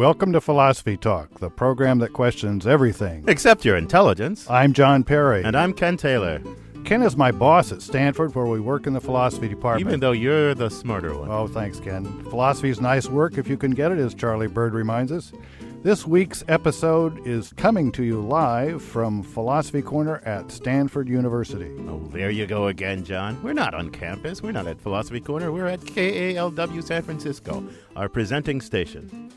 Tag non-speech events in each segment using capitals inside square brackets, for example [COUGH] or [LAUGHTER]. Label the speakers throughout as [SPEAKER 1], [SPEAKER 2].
[SPEAKER 1] Welcome to Philosophy Talk, the program that questions everything.
[SPEAKER 2] Except your intelligence.
[SPEAKER 1] I'm John Perry.
[SPEAKER 2] And I'm Ken Taylor.
[SPEAKER 1] Ken is my boss at Stanford, where we work in the philosophy department.
[SPEAKER 2] Even though you're the smarter one.
[SPEAKER 1] Oh, thanks, Ken. Philosophy is nice work if you can get it, as Charlie Bird reminds us. This week's episode is coming to you live from Philosophy Corner at Stanford University.
[SPEAKER 2] Oh, there you go again, John. We're not on campus. We're not at Philosophy Corner. We're at KALW San Francisco, our presenting station.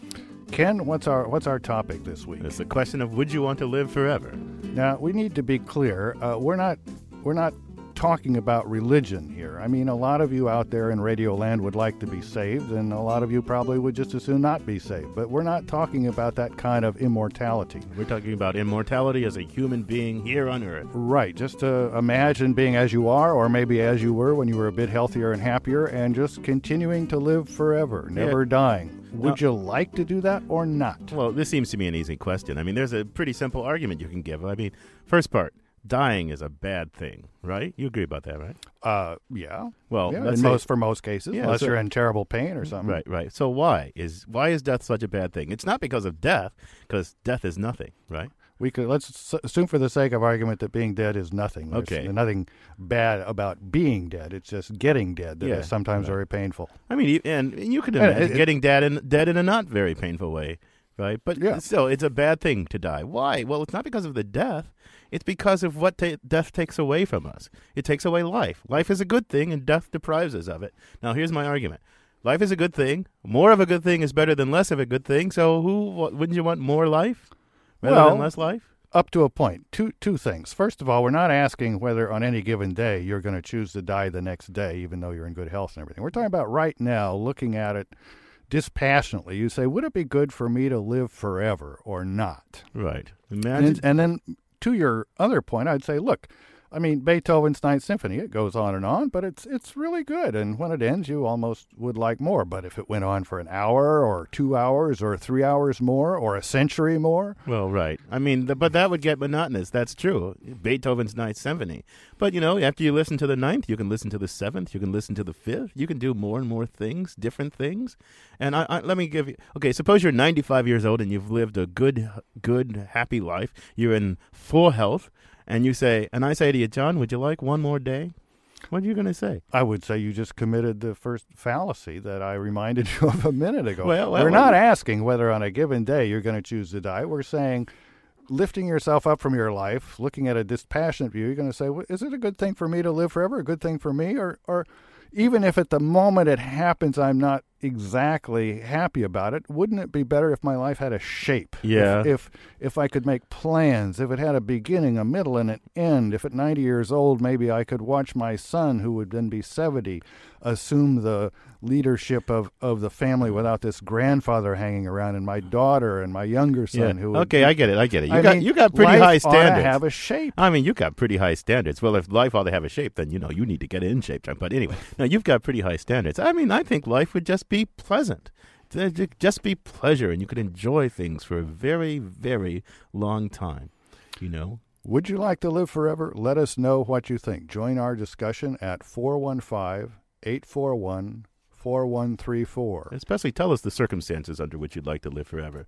[SPEAKER 1] Ken, what's our what's our topic this week?
[SPEAKER 2] It's the question of would you want to live forever?
[SPEAKER 1] Now we need to be clear. Uh, we're not we're not talking about religion here. I mean, a lot of you out there in Radio Land would like to be saved, and a lot of you probably would just as soon not be saved. But we're not talking about that kind of immortality.
[SPEAKER 2] We're talking about immortality as a human being here on Earth.
[SPEAKER 1] Right. Just to imagine being as you are, or maybe as you were when you were a bit healthier and happier, and just continuing to live forever, never yeah. dying. Would you like to do that or not?
[SPEAKER 2] Well, this seems to be an easy question. I mean, there's a pretty simple argument you can give. I mean, first part, dying is a bad thing, right? You agree about that, right?
[SPEAKER 1] Uh, yeah.
[SPEAKER 2] Well,
[SPEAKER 1] yeah, in most for most cases,
[SPEAKER 2] yeah,
[SPEAKER 1] unless
[SPEAKER 2] so,
[SPEAKER 1] you're in terrible pain or something.
[SPEAKER 2] Right, right. So why is why is death such a bad thing? It's not because of death, because death is nothing, right?
[SPEAKER 1] We could let's assume for the sake of argument that being dead is nothing. There's
[SPEAKER 2] okay.
[SPEAKER 1] Nothing bad about being dead. It's just getting dead that
[SPEAKER 2] yeah,
[SPEAKER 1] is sometimes
[SPEAKER 2] right.
[SPEAKER 1] very painful.
[SPEAKER 2] I mean, and, and you could imagine it, getting dead in dead in a not very painful way, right? But
[SPEAKER 1] yeah.
[SPEAKER 2] still, it's a bad thing to die. Why? Well, it's not because of the death. It's because of what ta- death takes away from us. It takes away life. Life is a good thing, and death deprives us of it. Now, here's my argument. Life is a good thing. More of a good thing is better than less of a good thing. So, who wouldn't you want more life rather
[SPEAKER 1] well,
[SPEAKER 2] than less life?
[SPEAKER 1] up to a point. Two two things. First of all, we're not asking whether on any given day you're going to choose to die the next day, even though you're in good health and everything. We're talking about right now, looking at it dispassionately. You say, would it be good for me to live forever or not?
[SPEAKER 2] Right.
[SPEAKER 1] Imagine. And, and then to your other point, I'd say, look, I mean, Beethoven's Ninth Symphony, it goes on and on, but it's it's really good. And when it ends, you almost would like more. But if it went on for an hour or two hours or three hours more or a century more.
[SPEAKER 2] Well, right. I mean, the, but that would get monotonous. That's true. Beethoven's Ninth Symphony. But, you know, after you listen to the ninth, you can listen to the seventh, you can listen to the fifth. You can do more and more things, different things. And I, I, let me give you okay, suppose you're 95 years old and you've lived a good, good, happy life. You're in full health and you say, and I say to you, John, would you like one more day? What are you going to say?
[SPEAKER 1] I would say you just committed the first fallacy that I reminded [LAUGHS] you of a minute ago.
[SPEAKER 2] Well, well
[SPEAKER 1] we're
[SPEAKER 2] well,
[SPEAKER 1] not asking whether on a given day you're going to choose to die. We're saying lifting yourself up from your life, looking at a dispassionate view, you're going to say, well, is it a good thing for me to live forever? A good thing for me? Or, or even if at the moment it happens, I'm not exactly happy about it. Wouldn't it be better if my life had a shape?
[SPEAKER 2] Yeah.
[SPEAKER 1] If, if if I could make plans, if it had a beginning, a middle, and an end. If at 90 years old, maybe I could watch my son, who would then be 70, assume the leadership of, of the family without this grandfather hanging around, and my daughter and my younger son,
[SPEAKER 2] yeah.
[SPEAKER 1] who
[SPEAKER 2] okay,
[SPEAKER 1] be,
[SPEAKER 2] I get it, I get it. You
[SPEAKER 1] I
[SPEAKER 2] got
[SPEAKER 1] mean,
[SPEAKER 2] you got pretty high standards.
[SPEAKER 1] have a shape.
[SPEAKER 2] I mean, you got pretty high standards. Well, if life ought to have a shape, then you know you need to get in shape. But anyway, now you've got pretty high standards. I mean, I think life would just be pleasant. Just be pleasure and you could enjoy things for a very very long time you know?
[SPEAKER 1] Would you like to live forever? Let us know what you think. Join our discussion at 415 841 4134.
[SPEAKER 2] Especially tell us the circumstances under which you'd like to live forever.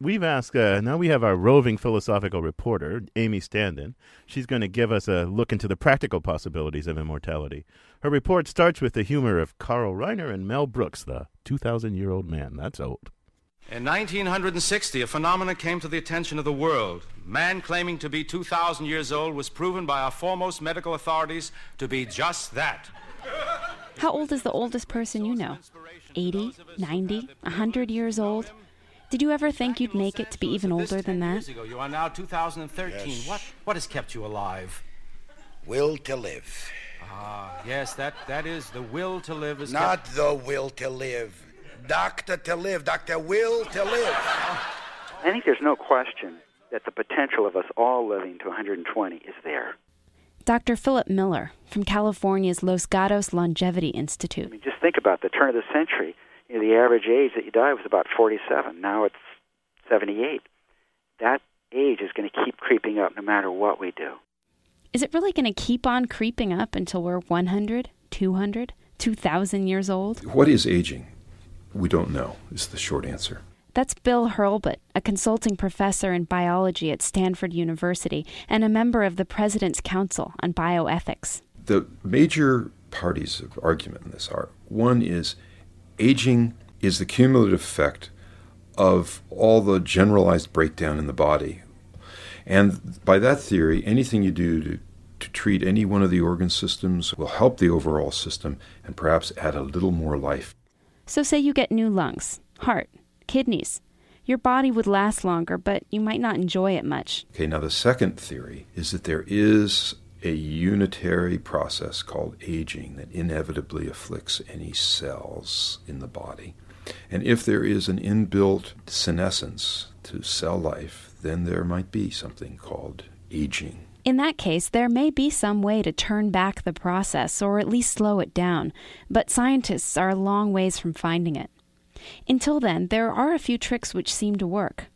[SPEAKER 2] We've asked, uh, now we have our roving philosophical reporter, Amy Standen. She's going to give us a look into the practical possibilities of immortality. Her report starts with the humor of Carl Reiner and Mel Brooks, the 2,000 year old man. That's old.
[SPEAKER 3] In 1960, a phenomenon came to the attention of the world. Man claiming to be 2,000 years old was proven by our foremost medical authorities to be just that.
[SPEAKER 4] How old is the oldest person you know? 80, 90, 100 years old? Did you ever think you'd make it to be even older than that?
[SPEAKER 3] You are now 2013. Yes. What, what has kept you alive?
[SPEAKER 5] Will to live.
[SPEAKER 3] Ah, yes, that, that is the will to live. Is
[SPEAKER 5] Not
[SPEAKER 3] kept...
[SPEAKER 5] the will to live. Doctor to live. Doctor will to live.
[SPEAKER 6] I think there's no question that the potential of us all living to 120 is there.
[SPEAKER 4] Dr. Philip Miller from California's Los Gatos Longevity Institute.
[SPEAKER 6] I mean, just think about the turn of the century. You know, the average age that you die was about 47. Now it's 78. That age is going to keep creeping up no matter what we do.
[SPEAKER 4] Is it really going to keep on creeping up until we're 100, 200, 2,000 years old?
[SPEAKER 7] What is aging? We don't know, is the short answer.
[SPEAKER 4] That's Bill Hurlbut, a consulting professor in biology at Stanford University and a member of the President's Council on Bioethics.
[SPEAKER 7] The major parties of argument in this are one is aging is the cumulative effect of all the generalized breakdown in the body. And by that theory, anything you do to, to treat any one of the organ systems will help the overall system and perhaps add a little more life.
[SPEAKER 4] So, say you get new lungs, heart, kidneys. Your body would last longer, but you might not enjoy it much.
[SPEAKER 7] Okay, now the second theory is that there is a unitary process called aging that inevitably afflicts any cells in the body. And if there is an inbuilt senescence to cell life, then there might be something called aging.
[SPEAKER 4] In that case, there may be some way to turn back the process or at least slow it down, but scientists are a long ways from finding it. Until then, there are a few tricks which seem to work.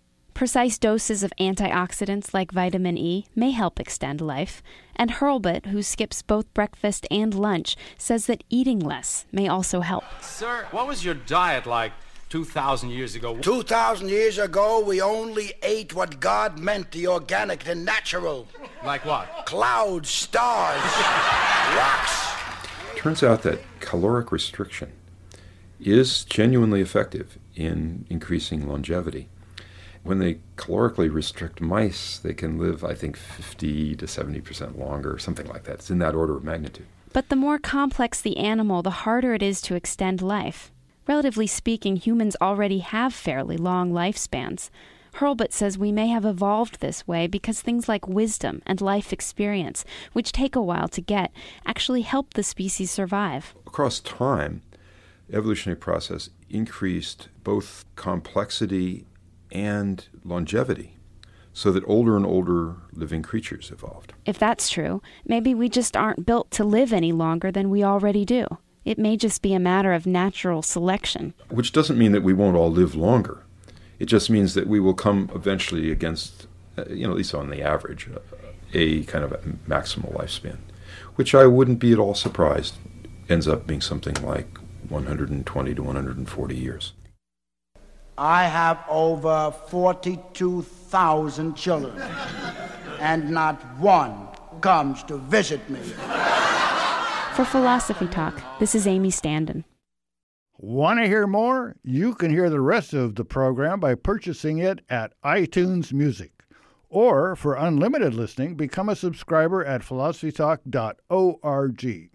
[SPEAKER 4] Precise doses of antioxidants like vitamin E may help extend life, and Hurlbut, who skips both breakfast and lunch, says that eating less may also help.
[SPEAKER 3] Sir, what was your diet like 2,000 years ago?
[SPEAKER 5] 2,000 years ago, we only ate what God meant the organic, the natural.
[SPEAKER 3] Like what?
[SPEAKER 5] Clouds, stars, [LAUGHS] rocks.
[SPEAKER 7] Turns out that caloric restriction is genuinely effective in increasing longevity. When they calorically restrict mice, they can live, I think, 50 to 70% longer, something like that. It's in that order of magnitude.
[SPEAKER 4] But the more complex the animal, the harder it is to extend life. Relatively speaking, humans already have fairly long lifespans. Hurlbut says we may have evolved this way because things like wisdom and life experience, which take a while to get, actually help the species survive.
[SPEAKER 7] Across time, evolutionary process increased both complexity and longevity so that older and older living creatures evolved.
[SPEAKER 4] If that's true, maybe we just aren't built to live any longer than we already do. It may just be a matter of natural selection.
[SPEAKER 7] Which doesn't mean that we won't all live longer. It just means that we will come eventually against, uh, you know, at least on the average, uh, a kind of a maximal lifespan, which I wouldn't be at all surprised ends up being something like 120 to 140 years.
[SPEAKER 8] I have over 42,000 children, and not one comes to visit me.
[SPEAKER 4] For Philosophy Talk, this is Amy Standen.
[SPEAKER 1] Want to hear more? You can hear the rest of the program by purchasing it at iTunes Music. Or for unlimited listening, become a subscriber at philosophytalk.org.